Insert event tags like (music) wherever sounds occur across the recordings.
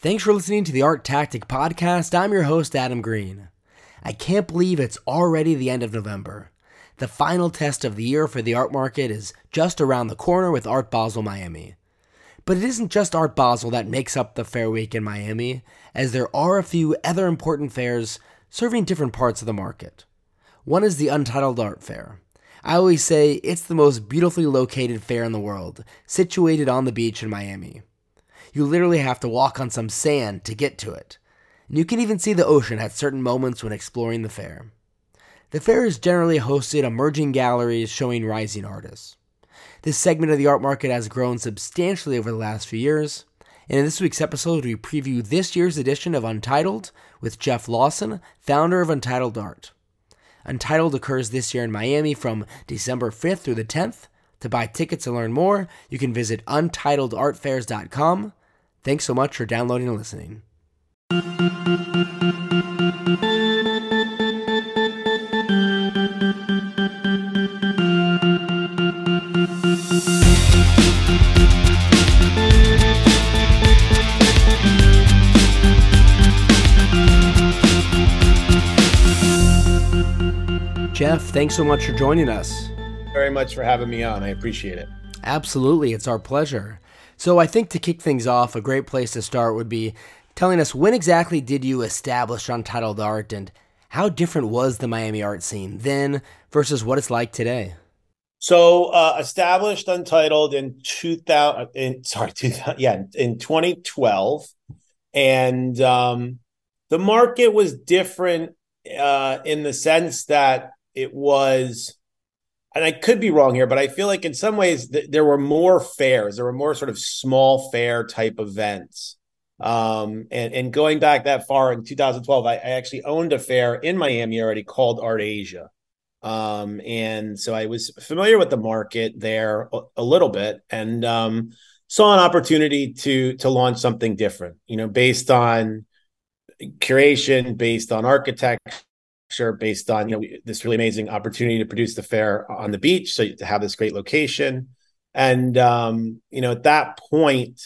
Thanks for listening to the ArtTactic Podcast. I'm your host, Adam Green. I can't believe it's already the end of November. The final test of the year for the art market is just around the corner with Art Basel Miami. But it isn't just Art Basel that makes up the fair week in Miami, as there are a few other important fairs serving different parts of the market. One is the Untitled Art Fair. I always say it's the most beautifully located fair in the world, situated on the beach in Miami. You literally have to walk on some sand to get to it. And you can even see the ocean at certain moments when exploring the fair. The fair has generally hosted emerging galleries showing rising artists. This segment of the art market has grown substantially over the last few years, and in this week's episode, we preview this year's edition of Untitled with Jeff Lawson, founder of Untitled Art. Untitled occurs this year in Miami from December 5th through the 10th. To buy tickets and learn more, you can visit untitledartfairs.com. Thanks so much for downloading and listening. Jeff, thanks so much for joining us. Very much for having me on. I appreciate it. Absolutely, it's our pleasure. So, I think to kick things off, a great place to start would be telling us when exactly did you establish Untitled Art and how different was the Miami art scene then versus what it's like today? So, uh, established Untitled in 2000, in, sorry, 2000, yeah, in 2012. And um, the market was different uh, in the sense that it was and I could be wrong here, but I feel like in some ways th- there were more fairs. There were more sort of small fair type events. Um, and, and going back that far in 2012, I, I, actually owned a fair in Miami already called Art Asia. Um, and so I was familiar with the market there a, a little bit and um, saw an opportunity to to launch something different, you know, based on curation, based on architecture based on you know this really amazing opportunity to produce the fair on the beach so to have this great location. And um, you know at that point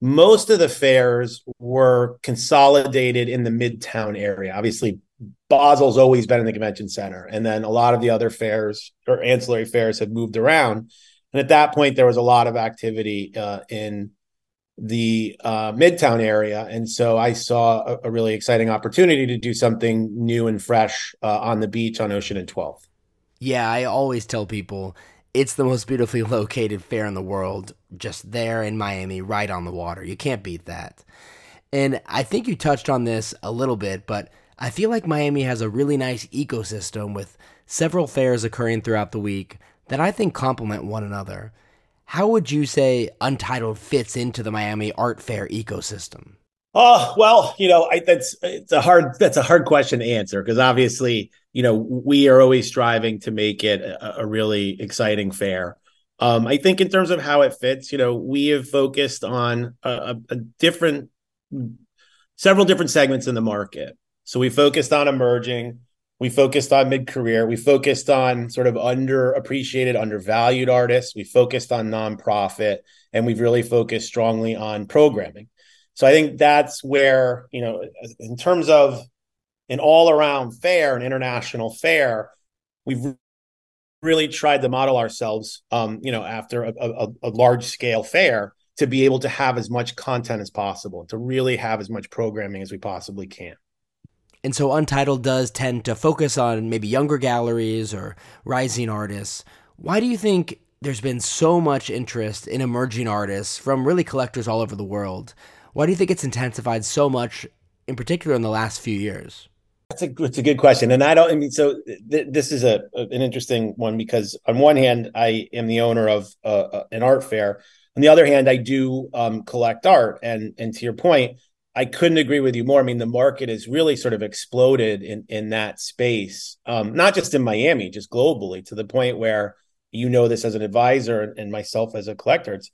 most of the fairs were consolidated in the midtown area. Obviously basel's always been in the convention center and then a lot of the other fairs or ancillary fairs had moved around. And at that point there was a lot of activity uh, in the uh, Midtown area. And so I saw a, a, really exciting opportunity to do something new and fresh uh, on the beach on Ocean and 12th. Yeah, I always tell people it's the most beautifully (laughs) located fair in the world, just there in Miami, right on the water. You can't beat that. And I think you touched on this a little bit, but I feel like Miami has a really nice ecosystem with several fairs occurring throughout the week that I think complement one another. How would you say Untitled fits into the Miami Art Fair ecosystem? Oh well, you know, I, that's it's a hard that's a hard question to answer because obviously, you know, we are always striving to make it a, a really exciting fair. Um, I think in terms of how it fits, you know, we have focused on a, a different, several different segments in the market. So we focused on emerging, we focused on mid-career. We focused on sort of underappreciated undervalued artists. We focused on nonprofit and we've really focused strongly on programming. So i think that's where you know in terms of an all-around fair an international fair we've really tried to model ourselves um, you know after a, a, a large scale fair to be able to have as much content as possible to really have as much programming as we possibly can and so Untitled does tend to focus on maybe younger galleries or rising artists. Why do you think there's been so much interest in emerging artists from really collectors all over the world? Why do you think it's intensified so much, in particular in the last few years? That's a it's a good question, and I don't. I mean, so th- this is a, a, an interesting one because on one hand, I am the owner of uh, uh an art fair. On the other hand, I do um, collect art, and and to your point, I couldn't agree with you more. I mean, the market has really sort of exploded in in that space, um, not just in Miami, just globally, to the point where you know this as an advisor and myself as a collector. It's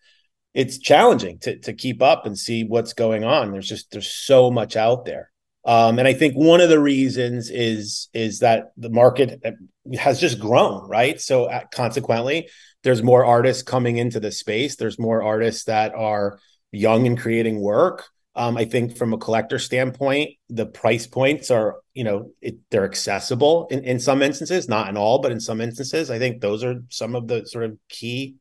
it's challenging to to keep up and see what's going on. There's just there's so much out there, um, and I think one of the reasons is is that the market has just grown, right? So uh, consequently, there's more artists coming into the space. There's more artists that are young and creating work Um, I think from a collector standpoint, the price points are, you know, it, they're accessible in, in some instances, not in all, but in some instances. I think those are some of the sort of key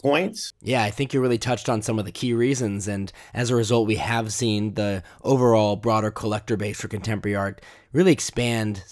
points. Yeah, I think you really touched on some of the key reasons. And as a result, we have seen the overall broader collector base for contemporary art really expand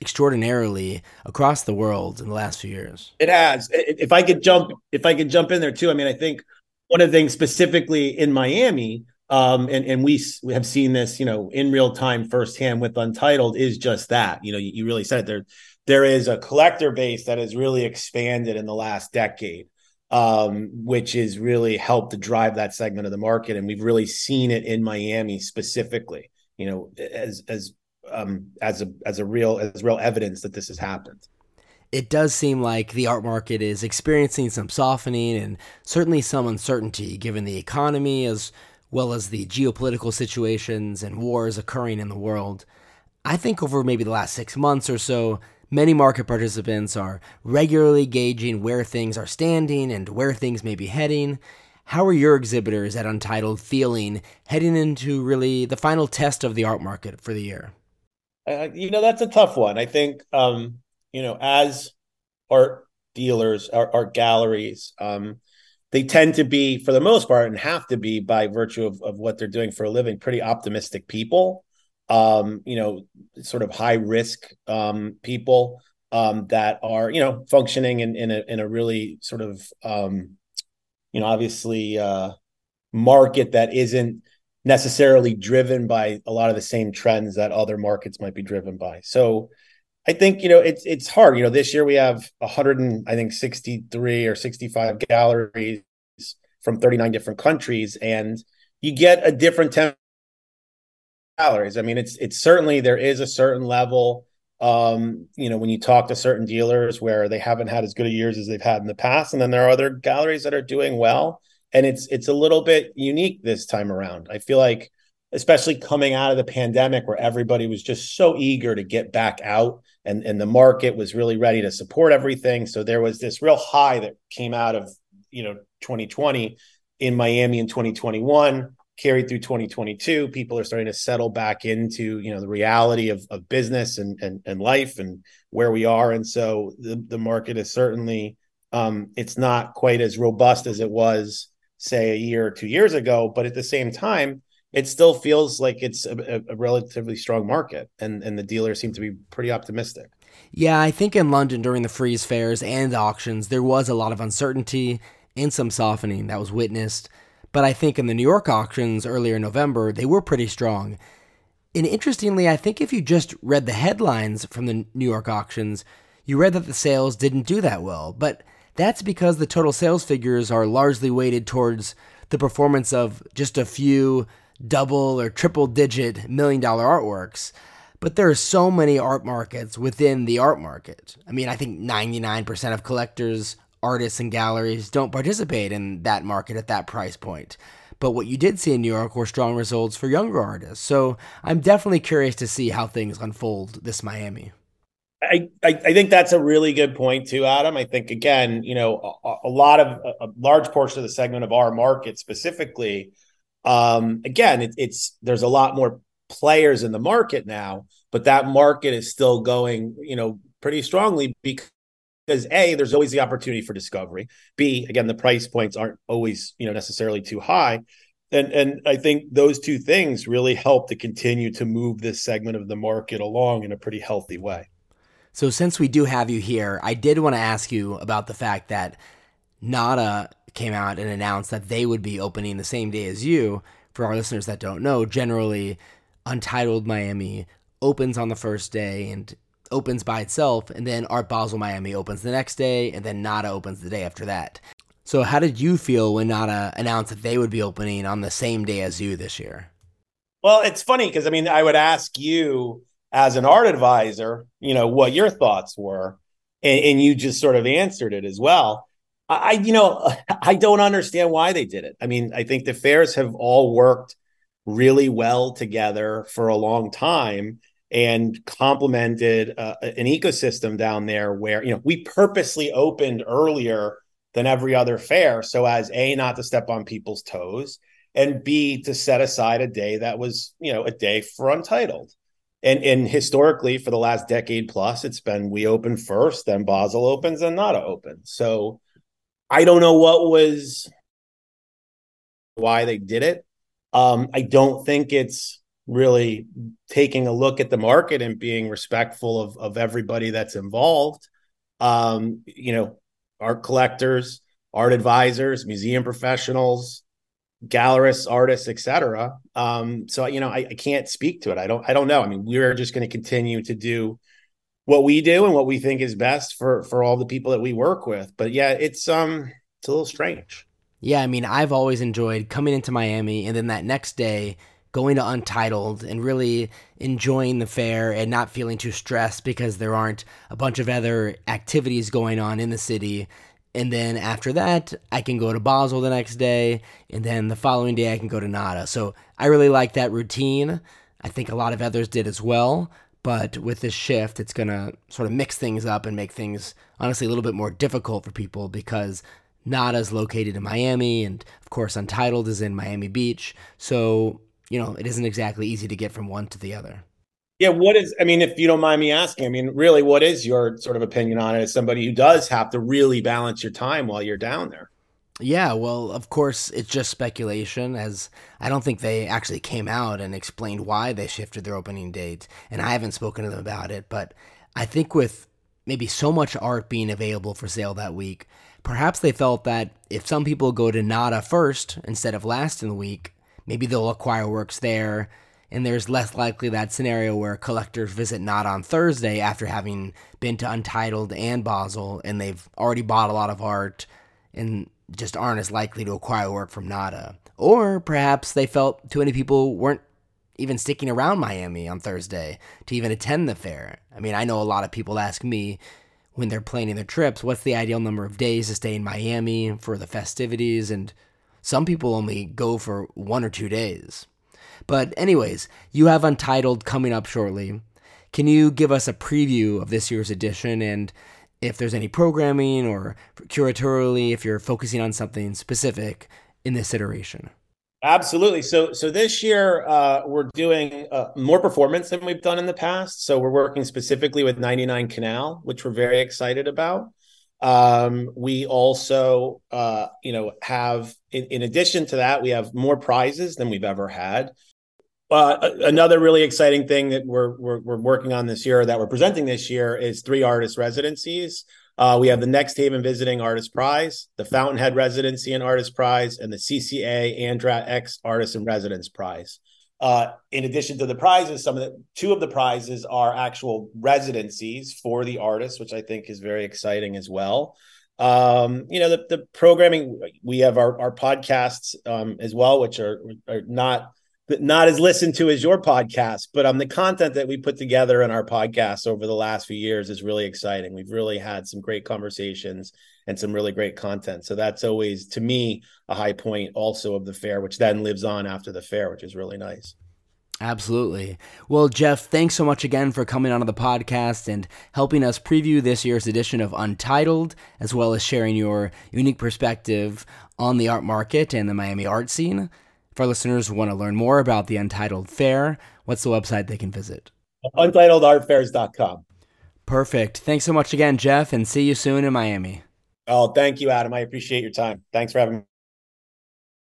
extraordinarily across the world in the last few years. It has. If I could jump, if I could jump in there too, I mean, I think one of the things specifically in Miami, um, and and we we have seen this, you know, in real time firsthand with Untitled, is just that. You know, you, you really said it there. There is a collector base that has really expanded in the last decade, um, which has really helped to drive that segment of the market, and we've really seen it in Miami specifically. You know, as as um, as a as a real as real evidence that this has happened it does seem like the art market is experiencing some softening and certainly some uncertainty given the economy as well as the geopolitical situations and wars occurring in the world. I think over maybe the last six months or so, many market participants are regularly gauging where things are standing and where things may be heading. How are your exhibitors at Untitled feeling heading into really the final test of the art market for the year? Uh, you know, that's a tough one. I think um, you know, as art dealers, art, art galleries, um, they tend to be, for the most part, and have to be by virtue of, of what they're doing for a living, pretty optimistic people. Um, you know, sort of high risk um, people um, that are, you know, functioning in in a in a really sort of, um, you know, obviously uh, market that isn't necessarily driven by a lot of the same trends that other markets might be driven by. So I think you know it's it's hard. You know, this year we have 100 and I think 63 or 65 galleries from 39 different countries, and you get a different temp galleries. I mean, it's it's certainly there is a certain level. Um, you know, when you talk to certain dealers where they haven't had as good a years as they've had in the past, and then there are other galleries that are doing well, and it's it's a little bit unique this time around. I feel like especially coming out of the pandemic where everybody was just so eager to get back out and, and the market was really ready to support everything. So there was this real high that came out of, you know, 2020 in Miami in 2021 carried through 2022 people are starting to settle back into you know the reality of, of business and, and and life and where we are. And so the, the market is certainly um it's not quite as robust as it was say a year or two years ago. But at the same time it still feels like it's a, a, relatively strong market, and and the dealers seem to be pretty optimistic. Yeah, I think in London during the Frieze fairs and auctions, there was a lot of uncertainty and some softening that was witnessed. But I think in the New York auctions earlier in November, they were pretty strong. And interestingly, I think if you just read the headlines from the New York auctions, you read that the sales didn't do that well. But that's because the total sales figures are largely weighted towards the performance of just a few double or triple digit million dollar artworks. But there are so many art markets within the art market. I mean, I think 99% of collectors, artists, and galleries don't participate in that market at that price point. But what you did see in New York were strong results for younger artists. So I'm definitely curious to see how things unfold this Miami. I, I, think that's a really good point too, Adam. I think again, you know, a, a lot of a, a large portion of the segment of our market specifically um, again, it, it's there's a lot more players in the market now, but that market is still going, you know, pretty strongly because a there's always the opportunity for discovery. B again, the price points aren't always you know necessarily too high. And, and I think those two things really help to continue to move this segment of the market along in a pretty healthy way. So, since we do have you here, I did want to ask you about the fact that NADA came out and announced that they would be opening the same day as you. For our listeners that don't know, generally, Untitled Miami opens on the first day and opens by itself, and then Art Basel Miami opens the next day, and then NADA opens the day after that. So, how did you feel when NADA announced that they would be opening on the same day as you this year? Well, it's funny because I mean, I would ask you as an art advisor, you know, what your thoughts were, and, and you just sort of answered it as well. I, you know, (laughs) I don't understand why they did it. I mean, I think the fairs have all worked really well together for a long time and complemented uh, an ecosystem down there where, you know, we purposely opened earlier than every other fair so as a not to step on people's toes and B to set aside a day that was, you know, a day for Untitled. And and historically for the last decade plus, it's been we open first, then Basel opens, and NADA opens. So I don't know what was why they did it. Um, I don't think it's really taking a look at the market and being respectful of of everybody that's involved. Um, you know, art collectors, art advisors, museum professionals, gallerists, artists, etc. Um, so you know, I, I, can't speak to it. I don't. I don't know. I mean, we're just going to continue to do what we do and what we think is best for for all the people that we work with. But yeah, it's um, it's a little strange. Yeah, I mean, I've always enjoyed coming into Miami and then that next day going to Untitled and really enjoying the fair and not feeling too stressed because there aren't a bunch of other activities going on in the city and then after that, I can go to Basel the next day, and then the following day I can go to NADA. So I really like that routine. I think a lot of others did as well. But with this shift, it's going to sort of mix things up and make things honestly a little bit more difficult for people because NADA is located in Miami, and of course, Untitled is in Miami Beach. So, you know, it isn't exactly easy to get from one to the other. Yeah, what is I mean, if you don't mind me asking, I mean, really, what is your sort of opinion on it as somebody who does have to really balance your time while you're down there? Yeah, well, of course, it's just speculation, as I don't think they actually came out and explained why they shifted their opening date, and I haven't spoken to them about it. But I think with maybe so much art being available for sale that week, perhaps they felt that if some people go to NADA first instead of last in the week, maybe they'll acquire works there and there's less likely that scenario where collectors visit NADA on Thursday after having been to Untitled and Basel and they've already bought a lot of art and just aren't as likely to acquire work from NADA. Or perhaps they felt too many people weren't even sticking around Miami on Thursday to even attend the fair. I mean, I know a lot of people ask me when they're planning their trips, what's the ideal number of days to stay in Miami for the festivities? And some people only go for one or two days. But, anyways, you have Untitled coming up shortly. Can you give us a preview of this year's edition and if there's any programming or curatorially, if you're focusing on something specific in this iteration? Absolutely. So, so this year uh, we're doing uh, more performance than we've done in the past. So we're working specifically with 99 Canal, which we're very excited about. Um, we also, uh, you know, have in, in, addition to that, we have more prizes than we've ever had. Uh, another really exciting thing that we're, we're, we're working on this year that we're presenting this year is three artist residencies. Uh, we have the Next Haven Visiting Artist Prize, the Fountainhead Residency and Artist Prize, and the CCA Andratx Artist and Residence Prize. Uh, in addition to the prizes, some of the two of the prizes are actual residencies for the artists, which I think is very exciting as well. Um, you know, the, the programming we have our, our podcasts um, as well, which are, are not not as listened to as your podcast, but um, the content that we put together in our podcast over the last few years is really exciting. We've really had some great conversations and some really great content. So that's always, to me, a high point also of the fair, which then lives on after the fair, which is really nice. Absolutely. Well, Jeff, thanks so much again for coming onto the podcast and helping us preview this year's edition of Untitled, as well as sharing your unique perspective on the art market and the Miami art scene. If our listeners want to learn more about the Untitled Fair, what's the website they can visit? UntitledArtFairs.com. Perfect. Thanks so much again, Jeff, and see you soon in Miami. Oh, thank you, Adam. I appreciate your time. Thanks for having me.